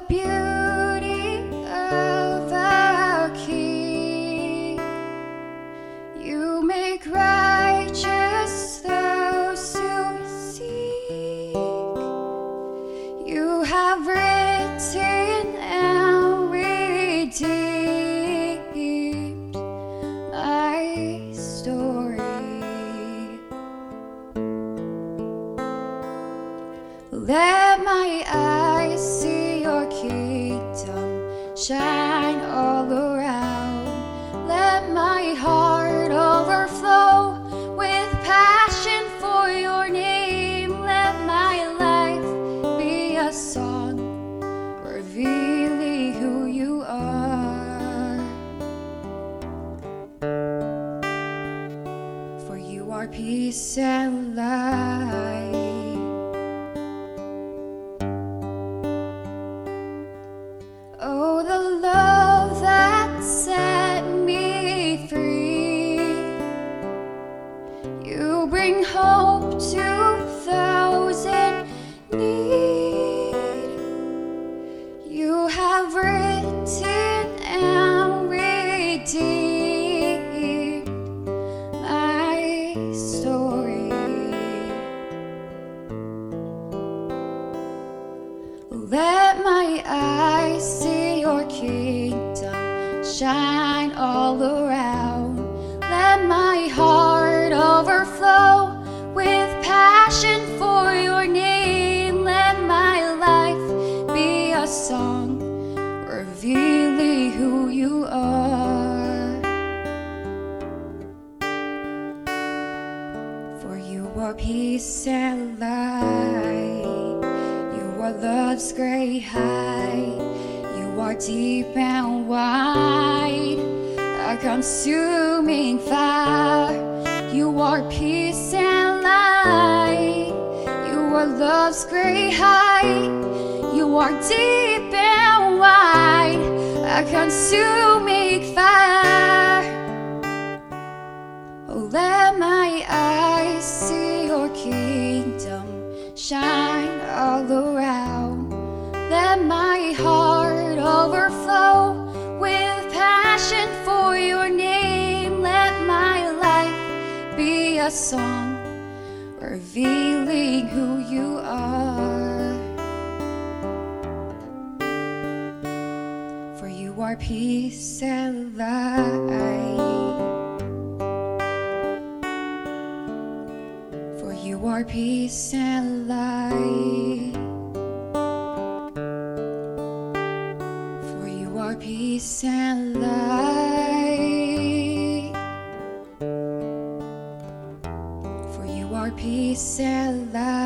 别。A song revealing who you are. For you are peace and light. Let my eyes see your kingdom shine all around. Let my heart overflow with passion for your name. Let my life be a song revealing who you are. For you are peace and light. Are love's great height. You are deep and wide. A consuming fire. You are peace and light. You are love's great height. You are deep and wide. A consuming fire. Oh, let my eyes see your kingdom shine heart overflow with passion for your name. Let my life be a song revealing who you are. For you are peace and light. For you are peace and light. Peace and light. For you are peace and light.